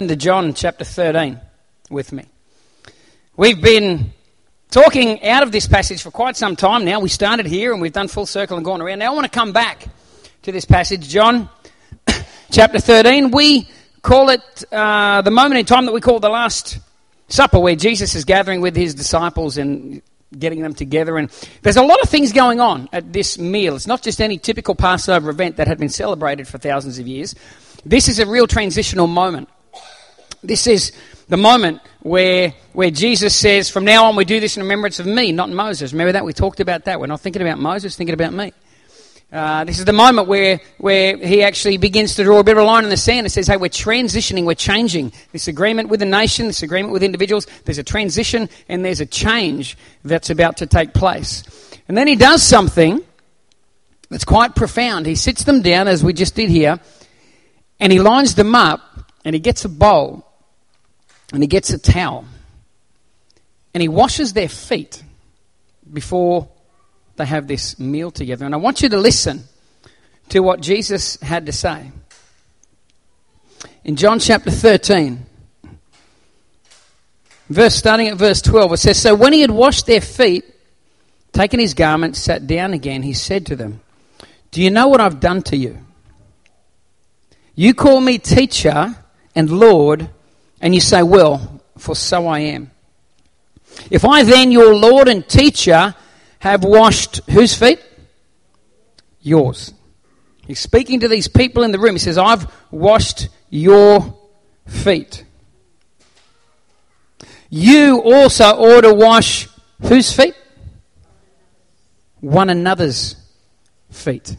into John chapter 13 with me. We've been talking out of this passage for quite some time now. We started here and we've done full circle and gone around. Now I want to come back to this passage, John chapter 13. We call it uh, the moment in time that we call the Last Supper, where Jesus is gathering with his disciples and getting them together. And there's a lot of things going on at this meal. It's not just any typical Passover event that had been celebrated for thousands of years. This is a real transitional moment. This is the moment where, where Jesus says, From now on, we do this in remembrance of me, not Moses. Remember that? We talked about that. We're not thinking about Moses, thinking about me. Uh, this is the moment where, where he actually begins to draw a bit of a line in the sand and says, Hey, we're transitioning, we're changing. This agreement with the nation, this agreement with individuals, there's a transition and there's a change that's about to take place. And then he does something that's quite profound. He sits them down, as we just did here, and he lines them up and he gets a bowl and he gets a towel and he washes their feet before they have this meal together. And I want you to listen to what Jesus had to say. In John chapter 13, verse starting at verse 12, it says, So when he had washed their feet, taken his garment, sat down again, he said to them, Do you know what I've done to you? You call me teacher and Lord and you say, Well, for so I am. If I then, your Lord and teacher, have washed whose feet? Yours. He's speaking to these people in the room. He says, I've washed your feet. You also ought to wash whose feet? One another's feet.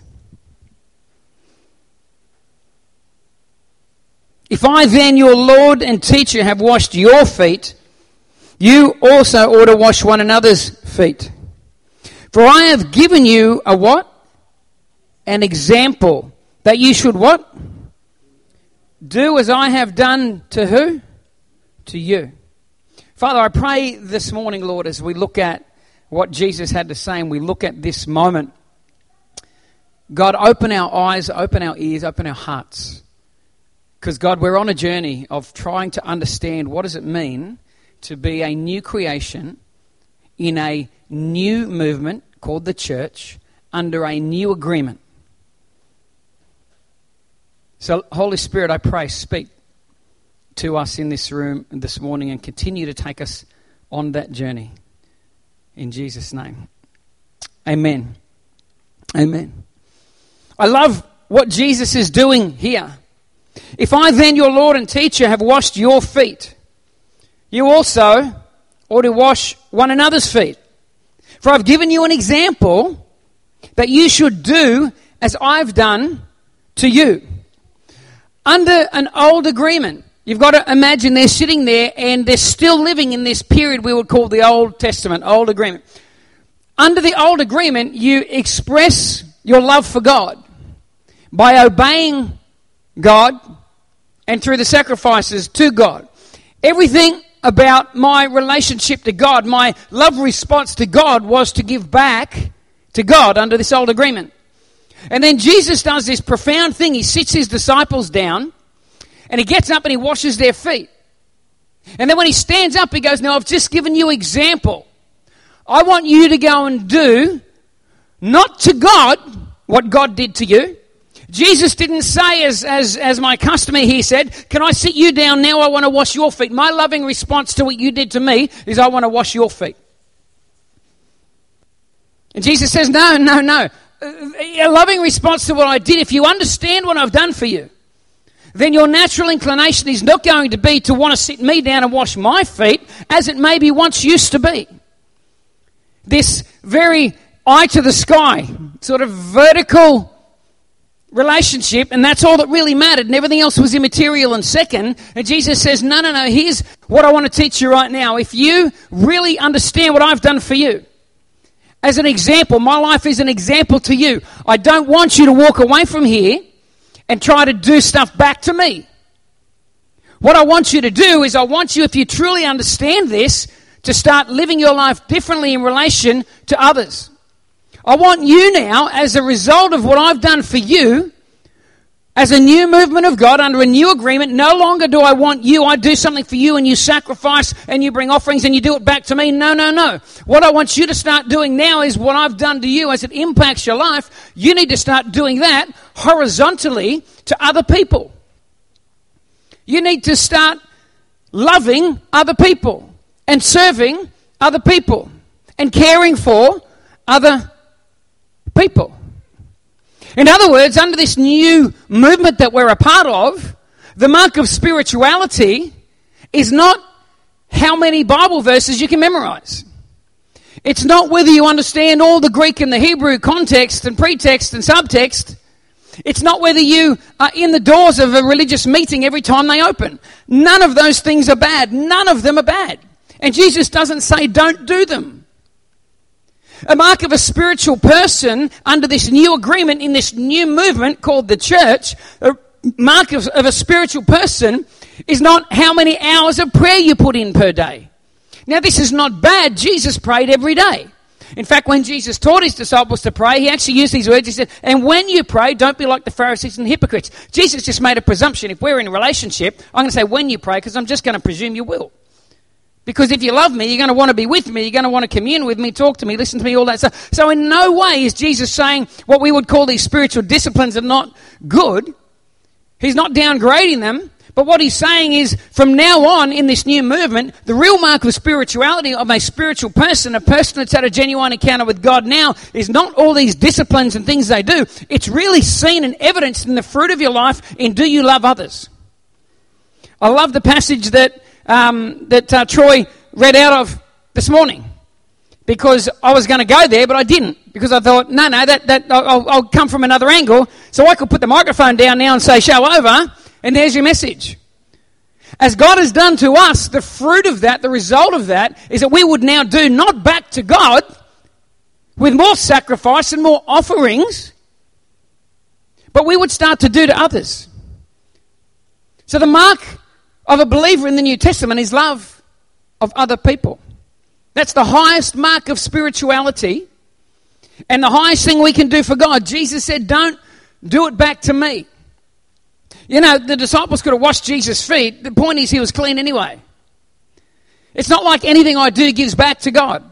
If I then, your Lord and teacher, have washed your feet, you also ought to wash one another's feet. For I have given you a what? An example that you should what? Do as I have done to who? To you. Father, I pray this morning, Lord, as we look at what Jesus had to say and we look at this moment, God, open our eyes, open our ears, open our hearts because, God, we're on a journey of trying to understand what does it mean to be a new creation in a new movement called the church under a new agreement. So, Holy Spirit, I pray, speak to us in this room this morning and continue to take us on that journey. In Jesus' name. Amen. Amen. I love what Jesus is doing here. If I then, your Lord and teacher, have washed your feet, you also ought to wash one another's feet. For I've given you an example that you should do as I've done to you. Under an old agreement, you've got to imagine they're sitting there and they're still living in this period we would call the Old Testament, Old Agreement. Under the Old Agreement, you express your love for God by obeying God and through the sacrifices to God. Everything about my relationship to God, my love response to God was to give back to God under this old agreement. And then Jesus does this profound thing. He sits his disciples down and he gets up and he washes their feet. And then when he stands up, he goes, Now I've just given you example. I want you to go and do not to God what God did to you, Jesus didn't say, as, as, as my customer here said, Can I sit you down now? I want to wash your feet. My loving response to what you did to me is, I want to wash your feet. And Jesus says, No, no, no. A loving response to what I did, if you understand what I've done for you, then your natural inclination is not going to be to want to sit me down and wash my feet as it maybe once used to be. This very eye to the sky, sort of vertical relationship, and that's all that really mattered, and everything else was immaterial and second. And Jesus says, No, no, no, here's what I want to teach you right now. If you really understand what I've done for you, as an example, my life is an example to you. I don't want you to walk away from here and try to do stuff back to me. What I want you to do is, I want you, if you truly understand this, to start living your life differently in relation to others. I want you now, as a result of what I've done for you, as a new movement of God under a new agreement, no longer do I want you. I do something for you and you sacrifice and you bring offerings and you do it back to me. No, no, no. What I want you to start doing now is what I've done to you as it impacts your life. You need to start doing that horizontally to other people. You need to start loving other people and serving other people and caring for other people. In other words, under this new movement that we're a part of, the mark of spirituality is not how many Bible verses you can memorize. It's not whether you understand all the Greek and the Hebrew context and pretext and subtext. It's not whether you are in the doors of a religious meeting every time they open. None of those things are bad. None of them are bad. And Jesus doesn't say don't do them. A mark of a spiritual person under this new agreement in this new movement called the church, a mark of, of a spiritual person is not how many hours of prayer you put in per day. Now, this is not bad. Jesus prayed every day. In fact, when Jesus taught his disciples to pray, he actually used these words. He said, And when you pray, don't be like the Pharisees and the hypocrites. Jesus just made a presumption. If we're in a relationship, I'm going to say when you pray because I'm just going to presume you will. Because if you love me, you're going to want to be with me, you're going to want to commune with me, talk to me, listen to me, all that stuff. So, in no way is Jesus saying what we would call these spiritual disciplines are not good. He's not downgrading them. But what he's saying is, from now on in this new movement, the real mark of spirituality of a spiritual person, a person that's had a genuine encounter with God now, is not all these disciplines and things they do. It's really seen and evidenced in the fruit of your life in do you love others? I love the passage that um, that uh, Troy read out of this morning because I was going to go there, but I didn't because I thought, no, no, that, that I'll, I'll, come from another angle, so I could put the microphone down now and say, "Show over," and there's your message. As God has done to us, the fruit of that, the result of that, is that we would now do not back to God with more sacrifice and more offerings, but we would start to do to others. So the mark of a believer in the New Testament is love of other people. That's the highest mark of spirituality and the highest thing we can do for God. Jesus said, Don't do it back to me. You know, the disciples could have washed Jesus' feet. The point is, he was clean anyway. It's not like anything I do gives back to God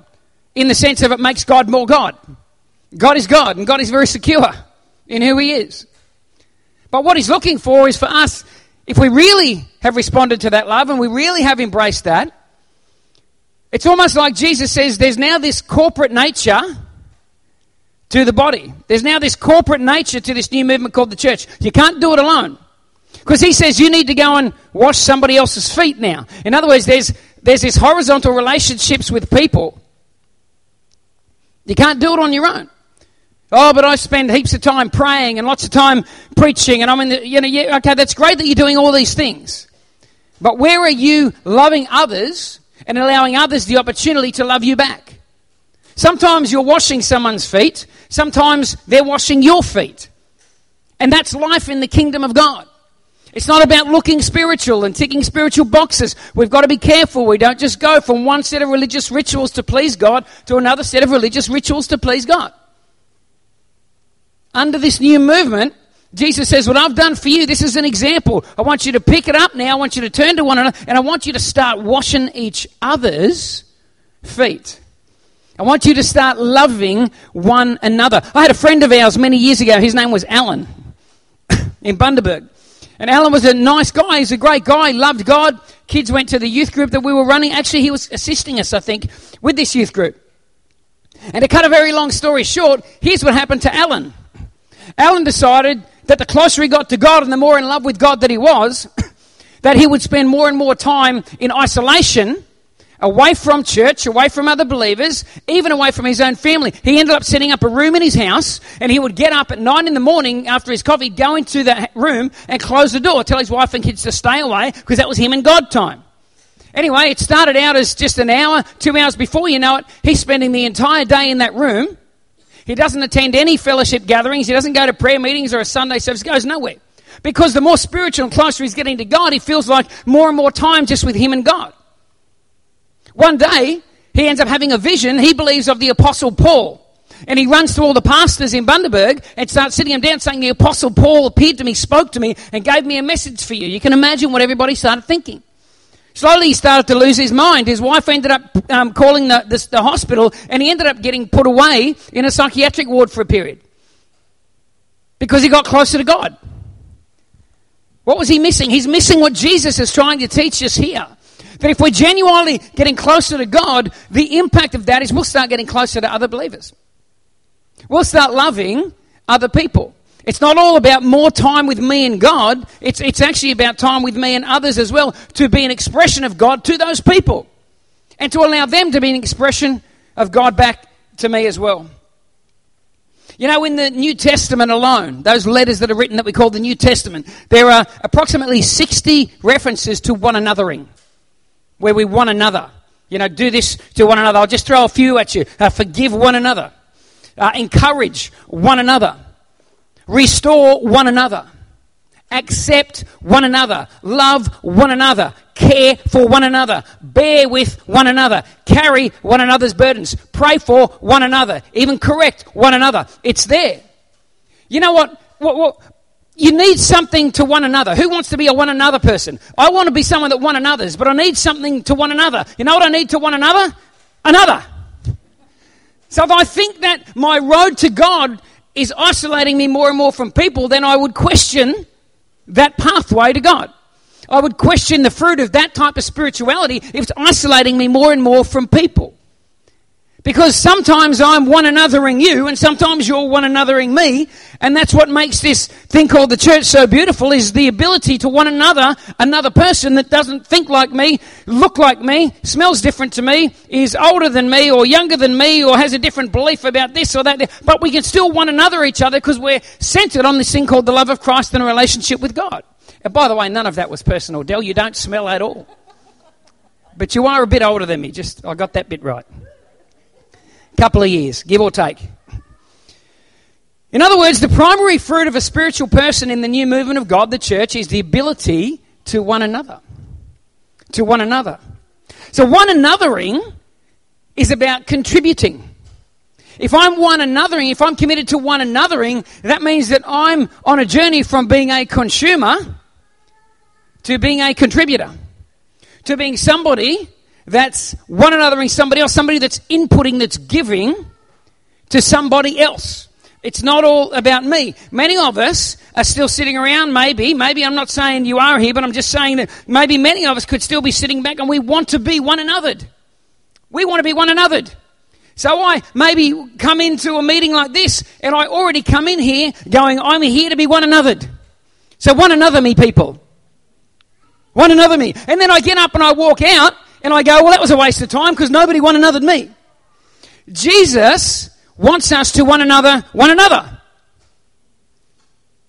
in the sense of it makes God more God. God is God, and God is very secure in who he is. But what he's looking for is for us if we really have responded to that love and we really have embraced that, it's almost like Jesus says there's now this corporate nature to the body. There's now this corporate nature to this new movement called the church. You can't do it alone. Because he says you need to go and wash somebody else's feet now. In other words, there's, there's this horizontal relationships with people. You can't do it on your own. Oh, but I spend heaps of time praying and lots of time preaching, and I'm in the, you know, yeah, okay, that's great that you're doing all these things. But where are you loving others and allowing others the opportunity to love you back? Sometimes you're washing someone's feet, sometimes they're washing your feet. And that's life in the kingdom of God. It's not about looking spiritual and ticking spiritual boxes. We've got to be careful. We don't just go from one set of religious rituals to please God to another set of religious rituals to please God under this new movement, Jesus says, What I've done for you, this is an example. I want you to pick it up now. I want you to turn to one another, and I want you to start washing each other's feet. I want you to start loving one another. I had a friend of ours many years ago. His name was Alan in Bundaberg. And Alan was a nice guy. He's a great guy. Loved God. Kids went to the youth group that we were running. Actually, he was assisting us, I think, with this youth group. And to cut a very long story short, here's what happened to Alan. Alan decided that the closer he got to God and the more in love with God that he was, that he would spend more and more time in isolation, away from church, away from other believers, even away from his own family. He ended up setting up a room in his house, and he would get up at nine in the morning after his coffee, go into that room and close the door, tell his wife and kids to stay away, because that was him and God time. Anyway, it started out as just an hour, two hours before you know it, he's spending the entire day in that room he doesn't attend any fellowship gatherings. He doesn't go to prayer meetings or a Sunday service. He goes nowhere. Because the more spiritual and closer he's getting to God, he feels like more and more time just with him and God. One day, he ends up having a vision, he believes, of the Apostle Paul. And he runs to all the pastors in Bundaberg and starts sitting them down saying, The Apostle Paul appeared to me, spoke to me, and gave me a message for you. You can imagine what everybody started thinking. Slowly he started to lose his mind. His wife ended up um, calling the, the, the hospital and he ended up getting put away in a psychiatric ward for a period because he got closer to God. What was he missing? He's missing what Jesus is trying to teach us here. That if we're genuinely getting closer to God, the impact of that is we'll start getting closer to other believers. We'll start loving other people. It's not all about more time with me and God. It's, it's actually about time with me and others as well to be an expression of God to those people and to allow them to be an expression of God back to me as well. You know, in the New Testament alone, those letters that are written that we call the New Testament, there are approximately 60 references to one anothering, where we one another. You know, do this to one another. I'll just throw a few at you. Uh, forgive one another. Uh, encourage one another Restore one another. Accept one another. Love one another. Care for one another. Bear with one another. Carry one another's burdens. Pray for one another. Even correct one another. It's there. You know what? what, what you need something to one another. Who wants to be a one another person? I want to be someone that one another's, but I need something to one another. You know what I need to one another? Another. So if I think that my road to God is isolating me more and more from people, then I would question that pathway to God. I would question the fruit of that type of spirituality if it's isolating me more and more from people. Because sometimes I'm one anothering you, and sometimes you're one anothering me, and that's what makes this thing called the church so beautiful is the ability to one another, another person that doesn't think like me, look like me, smells different to me, is older than me, or younger than me, or has a different belief about this or that. But we can still one another each other because we're centered on this thing called the love of Christ and a relationship with God. And by the way, none of that was personal, Dell. You don't smell at all. But you are a bit older than me. Just I got that bit right couple of years, give or take. In other words, the primary fruit of a spiritual person in the new movement of God, the church, is the ability to one another. To one another. So, one anothering is about contributing. If I'm one anothering, if I'm committed to one anothering, that means that I'm on a journey from being a consumer to being a contributor, to being somebody that's one another in somebody else, somebody that's inputting, that's giving to somebody else. It's not all about me. Many of us are still sitting around, maybe. Maybe I'm not saying you are here, but I'm just saying that maybe many of us could still be sitting back and we want to be one anothered. We want to be one anothered. So I maybe come into a meeting like this and I already come in here going, I'm here to be one anothered. So one another me, people. One another me. And then I get up and I walk out and I go, well, that was a waste of time because nobody one another me. Jesus wants us to one another, one another.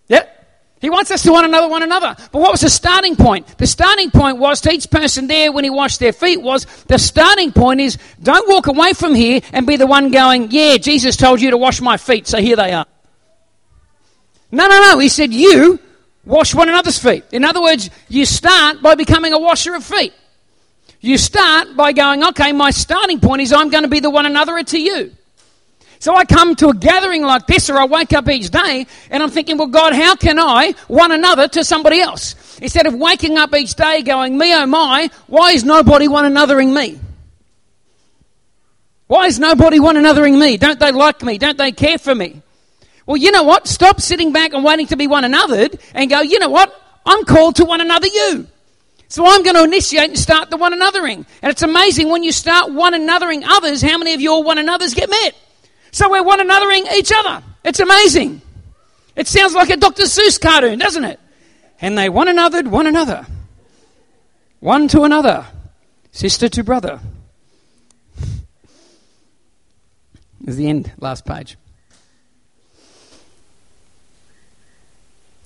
Yep. He wants us to one another, one another. But what was the starting point? The starting point was to each person there when he washed their feet was the starting point is don't walk away from here and be the one going, yeah, Jesus told you to wash my feet, so here they are. No, no, no. He said you wash one another's feet. In other words, you start by becoming a washer of feet. You start by going, okay, my starting point is I'm going to be the one another to you. So I come to a gathering like this, or I wake up each day and I'm thinking, well, God, how can I one another to somebody else? Instead of waking up each day going, me oh my, why is nobody one anothering me? Why is nobody one anothering me? Don't they like me? Don't they care for me? Well, you know what? Stop sitting back and waiting to be one anothered and go, you know what? I'm called to one another you. So I'm going to initiate and start the one anothering. And it's amazing when you start one anothering others, how many of your one anothers get met? So we're one anothering each other. It's amazing. It sounds like a Dr. Seuss cartoon, doesn't it? And they one anothered one another. One to another. Sister to brother. Is the end, last page.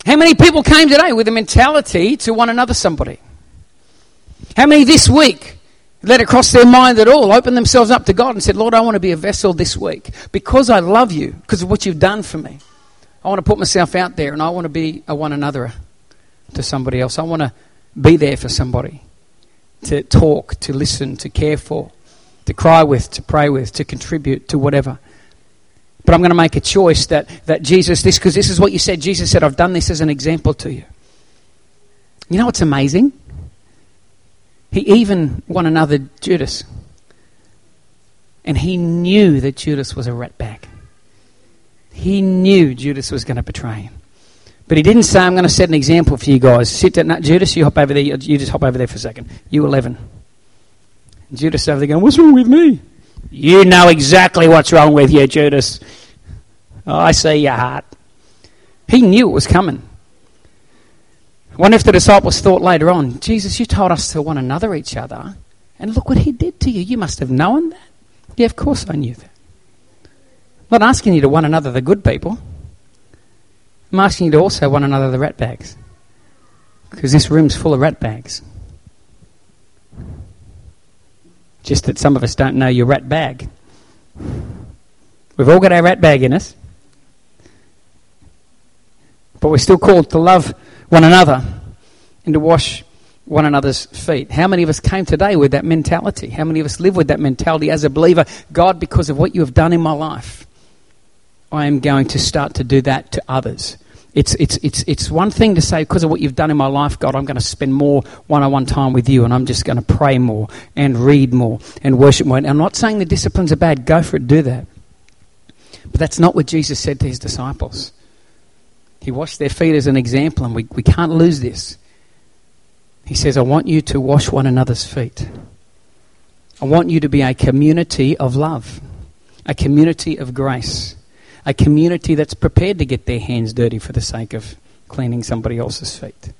How many people came today with a mentality to one another somebody? How many this week let it cross their mind at all, opened themselves up to God and said, Lord, I want to be a vessel this week because I love you, because of what you've done for me. I want to put myself out there and I want to be a one another to somebody else. I want to be there for somebody, to talk, to listen, to care for, to cry with, to pray with, to contribute to whatever. But I'm going to make a choice that, that Jesus, this, because this is what you said. Jesus said, I've done this as an example to you. You know what's amazing? He even won another Judas. And he knew that Judas was a ratbag. He knew Judas was going to betray him. But he didn't say, I'm going to set an example for you guys. Sit down, Judas, you hop over there. You just hop over there for a second. You 11. And Judas over there going, What's wrong with me? You know exactly what's wrong with you, Judas. Oh, I see your heart. He knew it was coming. I wonder if the disciples thought later on, Jesus, you told us to one another each other, and look what he did to you. You must have known that. Yeah, of course I knew that. I'm not asking you to one another the good people. I'm asking you to also one another the rat bags. Because this room's full of rat bags. Just that some of us don't know your rat bag. We've all got our rat bag in us. But we're still called to love one another and to wash one another's feet. How many of us came today with that mentality? How many of us live with that mentality as a believer? God, because of what you have done in my life, I am going to start to do that to others. It's, it's, it's, it's one thing to say, because of what you've done in my life, God, I'm going to spend more one on one time with you and I'm just going to pray more and read more and worship more. And I'm not saying the disciplines are bad, go for it, do that. But that's not what Jesus said to his disciples. He washed their feet as an example, and we, we can't lose this. He says, I want you to wash one another's feet. I want you to be a community of love, a community of grace, a community that's prepared to get their hands dirty for the sake of cleaning somebody else's feet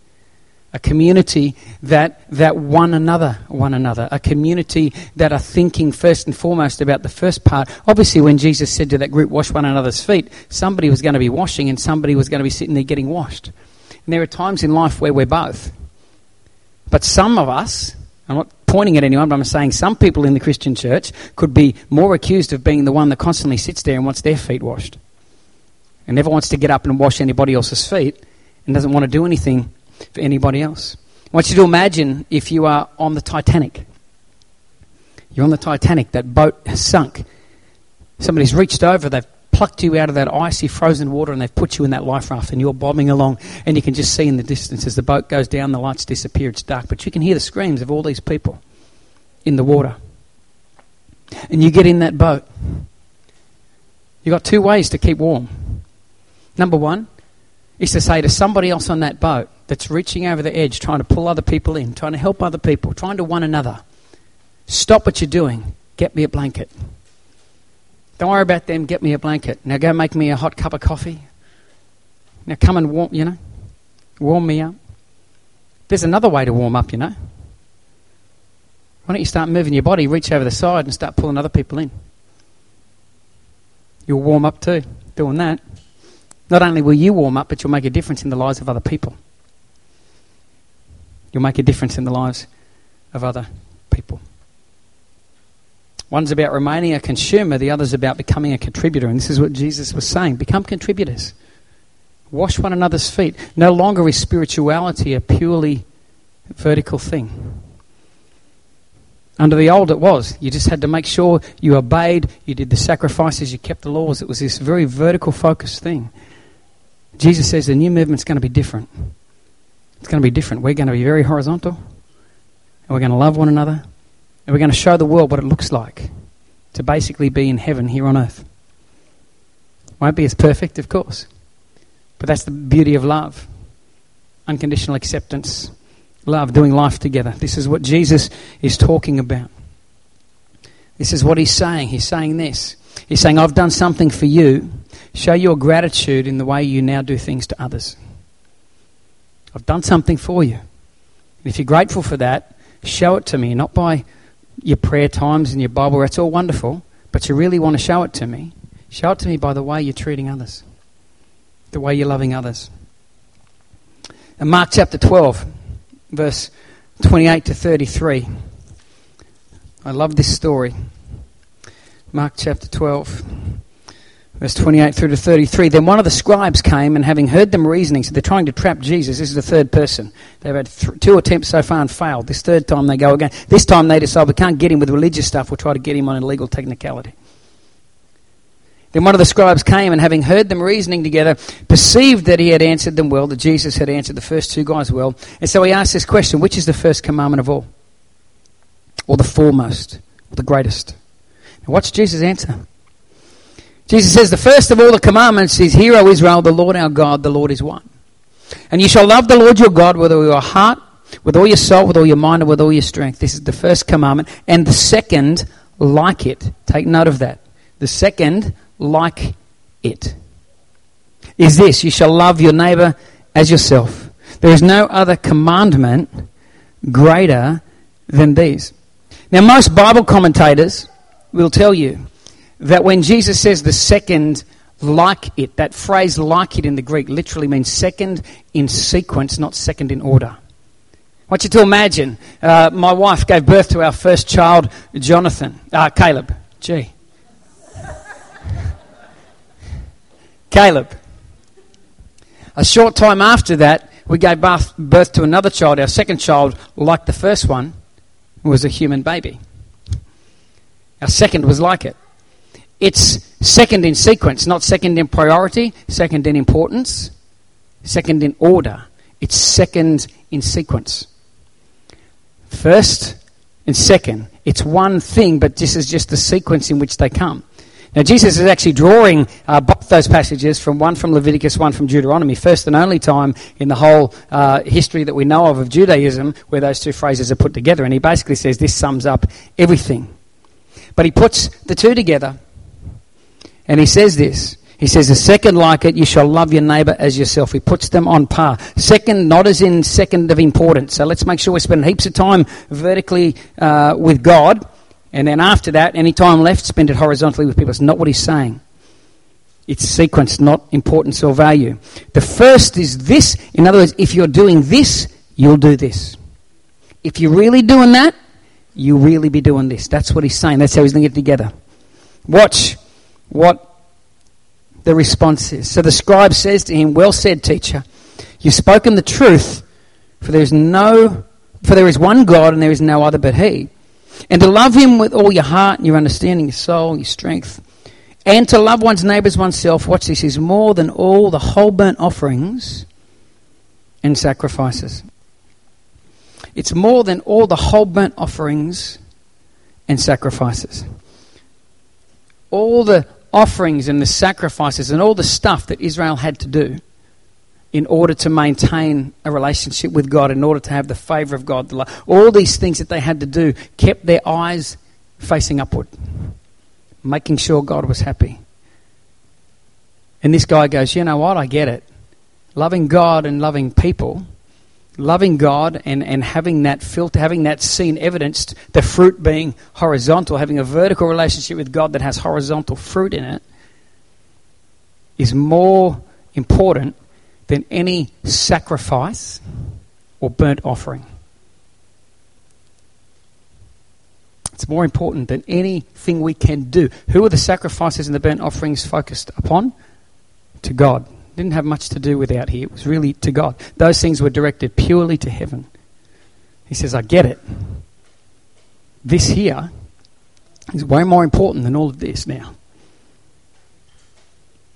a community that, that one another, one another, a community that are thinking first and foremost about the first part. Obviously, when Jesus said to that group, wash one another's feet, somebody was going to be washing and somebody was going to be sitting there getting washed. And there are times in life where we're both. But some of us, I'm not pointing at anyone, but I'm saying some people in the Christian church could be more accused of being the one that constantly sits there and wants their feet washed. And never wants to get up and wash anybody else's feet and doesn't want to do anything for anybody else. I want you to imagine if you are on the Titanic. You're on the Titanic, that boat has sunk. Somebody's reached over, they've plucked you out of that icy, frozen water, and they've put you in that life raft, and you're bobbing along, and you can just see in the distance as the boat goes down, the lights disappear, it's dark, but you can hear the screams of all these people in the water. And you get in that boat. You've got two ways to keep warm. Number one is to say to somebody else on that boat, that's reaching over the edge, trying to pull other people in, trying to help other people, trying to one another. Stop what you're doing. Get me a blanket. Don't worry about them. Get me a blanket. Now go make me a hot cup of coffee. Now come and warm, you know, warm me up. There's another way to warm up, you know. Why don't you start moving your body, reach over the side, and start pulling other people in? You'll warm up too, doing that. Not only will you warm up, but you'll make a difference in the lives of other people. You'll make a difference in the lives of other people. One's about remaining a consumer, the other's about becoming a contributor. And this is what Jesus was saying become contributors. Wash one another's feet. No longer is spirituality a purely vertical thing. Under the old, it was. You just had to make sure you obeyed, you did the sacrifices, you kept the laws. It was this very vertical focused thing. Jesus says the new movement's going to be different. It's going to be different. We're going to be very horizontal, and we're going to love one another, and we're going to show the world what it looks like to basically be in heaven here on earth. Won't be as perfect, of course, but that's the beauty of love unconditional acceptance, love, doing life together. This is what Jesus is talking about. This is what he's saying. He's saying this. He's saying, I've done something for you. Show your gratitude in the way you now do things to others. I've done something for you. And if you're grateful for that, show it to me, not by your prayer times and your Bible, that's all wonderful, but you really want to show it to me. Show it to me by the way you're treating others, the way you're loving others. In Mark chapter 12, verse 28 to 33, I love this story. Mark chapter 12. Verse 28 through to 33. Then one of the scribes came, and having heard them reasoning, so they're trying to trap Jesus. This is the third person. They've had th- two attempts so far and failed. This third time they go again. This time they decide we can't get him with religious stuff, we'll try to get him on a legal technicality. Then one of the scribes came and, having heard them reasoning together, perceived that he had answered them well, that Jesus had answered the first two guys well. And so he asked this question Which is the first commandment of all? Or the foremost? Or the greatest? Now, what's Jesus' answer? Jesus says, The first of all the commandments is, Hear, O Israel, the Lord our God, the Lord is one. And you shall love the Lord your God with all your heart, with all your soul, with all your mind, and with all your strength. This is the first commandment. And the second, like it. Take note of that. The second, like it is this you shall love your neighbor as yourself. There is no other commandment greater than these. Now, most Bible commentators will tell you that when Jesus says the second like it, that phrase like it in the Greek literally means second in sequence, not second in order. I want you to imagine uh, my wife gave birth to our first child, Jonathan, uh, Caleb. Gee. Caleb. A short time after that, we gave birth, birth to another child. Our second child, like the first one, was a human baby. Our second was like it. It's second in sequence, not second in priority, second in importance, second in order. It's second in sequence. First and second. It's one thing, but this is just the sequence in which they come. Now, Jesus is actually drawing uh, both those passages from one from Leviticus, one from Deuteronomy, first and only time in the whole uh, history that we know of of Judaism where those two phrases are put together. And he basically says this sums up everything. But he puts the two together and he says this. He says, the second like it, you shall love your neighbour as yourself. He puts them on par. Second, not as in second of importance. So let's make sure we spend heaps of time vertically uh, with God and then after that, any time left, spend it horizontally with people. It's not what he's saying. It's sequence, not importance or value. The first is this. In other words, if you're doing this, you'll do this. If you're really doing that, you'll really be doing this. That's what he's saying. That's how he's linking it together. Watch what the response is. So the scribe says to him, Well said, teacher. You've spoken the truth, for there is no for there is one God and there is no other but he. And to love him with all your heart and your understanding, your soul, your strength. And to love one's neighbours oneself, watch this, is more than all the whole burnt offerings and sacrifices. It's more than all the whole burnt offerings and sacrifices. All the offerings and the sacrifices and all the stuff that Israel had to do in order to maintain a relationship with God, in order to have the favor of God. All these things that they had to do kept their eyes facing upward, making sure God was happy. And this guy goes, You know what? I get it. Loving God and loving people, loving God and, and having that filter, having that seen evidenced, the fruit being horizontal, having a vertical relationship with God that has horizontal fruit in it, is more important than any sacrifice or burnt offering. It's more important than anything we can do. Who are the sacrifices and the burnt offerings focused upon? To God. Didn't have much to do with out here. It was really to God. Those things were directed purely to heaven. He says, I get it. This here is way more important than all of this now.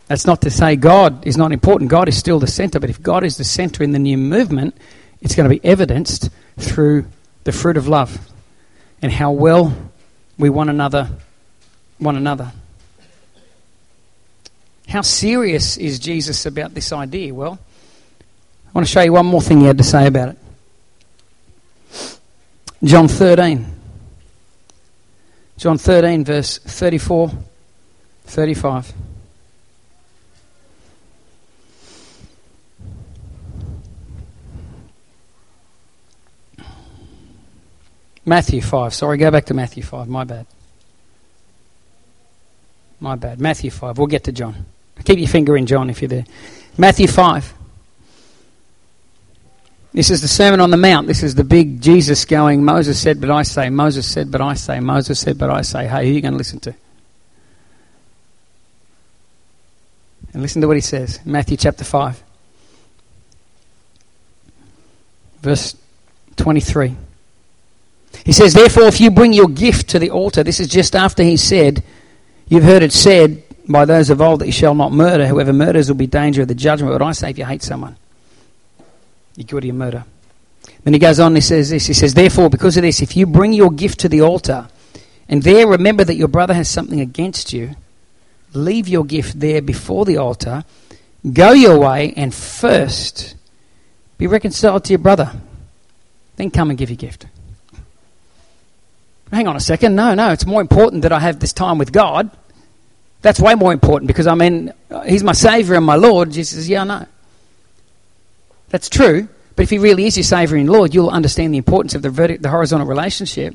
That's not to say God is not important. God is still the center. But if God is the center in the new movement, it's going to be evidenced through the fruit of love and how well we one another one another. How serious is Jesus about this idea? Well, I want to show you one more thing he had to say about it. John 13. John 13, verse 34, 35. Matthew 5. Sorry, go back to Matthew 5. My bad. My bad. Matthew 5. We'll get to John. Keep your finger in John if you're there. Matthew 5. This is the Sermon on the Mount. This is the big Jesus going, Moses said, but I say. Moses said, but I say. Moses said, but I say. Hey, who are you going to listen to? And listen to what he says. Matthew chapter 5. Verse 23. He says, Therefore, if you bring your gift to the altar, this is just after he said, You've heard it said, by those of old that you shall not murder. Whoever murders will be danger of the judgment. But I say, if you hate someone, you're guilty of murder. Then he goes on and he says this. He says, Therefore, because of this, if you bring your gift to the altar, and there remember that your brother has something against you, leave your gift there before the altar, go your way, and first be reconciled to your brother. Then come and give your gift. Hang on a second. No, no, it's more important that I have this time with God. That's way more important because I mean, He's my Savior and my Lord. Jesus says, Yeah, I know. That's true. But if He really is your Savior and Lord, you'll understand the importance of the, vertic- the horizontal relationship.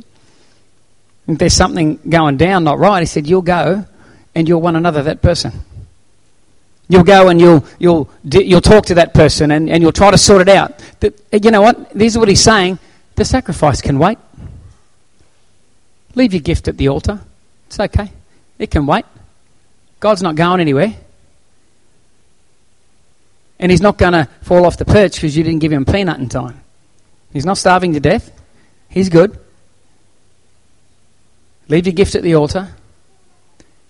If there's something going down not right, He said, You'll go and you'll one another that person. You'll go and you'll, you'll, you'll talk to that person and, and you'll try to sort it out. You know what? This is what He's saying. The sacrifice can wait. Leave your gift at the altar. It's okay. It can wait. God's not going anywhere. And He's not going to fall off the perch because you didn't give Him peanut in time. He's not starving to death. He's good. Leave your gift at the altar.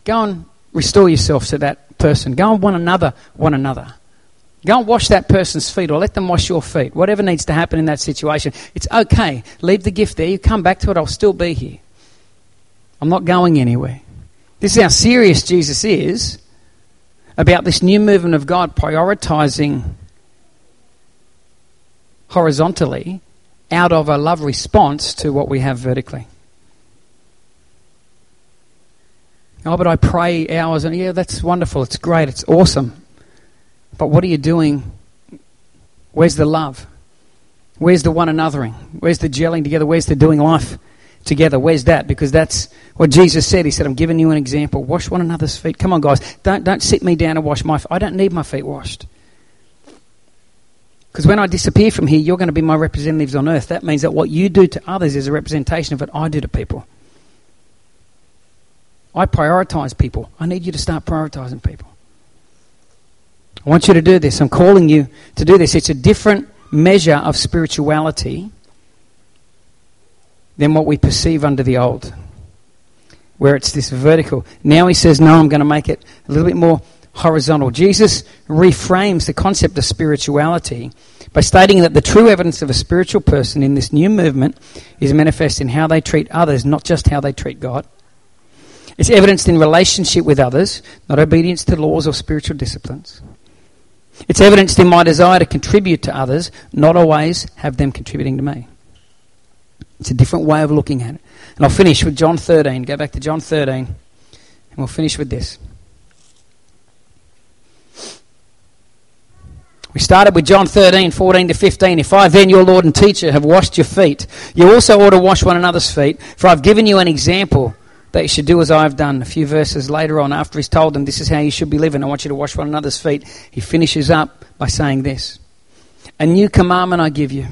Go and restore yourself to that person. Go and one another, one another. Go and wash that person's feet or let them wash your feet. Whatever needs to happen in that situation. It's okay. Leave the gift there. You come back to it, I'll still be here. I'm not going anywhere. This is how serious Jesus is about this new movement of God prioritizing horizontally out of a love response to what we have vertically. Oh, but I pray hours and yeah, that's wonderful. It's great. It's awesome. But what are you doing? Where's the love? Where's the one anothering? Where's the gelling together? Where's the doing life? Together. Where's that? Because that's what Jesus said. He said, I'm giving you an example. Wash one another's feet. Come on, guys. Don't, don't sit me down and wash my feet. I don't need my feet washed. Because when I disappear from here, you're going to be my representatives on earth. That means that what you do to others is a representation of what I do to people. I prioritize people. I need you to start prioritizing people. I want you to do this. I'm calling you to do this. It's a different measure of spirituality than what we perceive under the old, where it's this vertical. Now he says, No, I'm going to make it a little bit more horizontal. Jesus reframes the concept of spirituality by stating that the true evidence of a spiritual person in this new movement is manifest in how they treat others, not just how they treat God. It's evidenced in relationship with others, not obedience to laws or spiritual disciplines. It's evidenced in my desire to contribute to others, not always have them contributing to me. It's a different way of looking at it. And I'll finish with John 13. Go back to John 13, and we'll finish with this. We started with John 13, 14 to 15. If I then, your Lord and teacher, have washed your feet, you also ought to wash one another's feet. For I've given you an example that you should do as I have done. A few verses later on, after he's told them this is how you should be living, I want you to wash one another's feet, he finishes up by saying this A new commandment I give you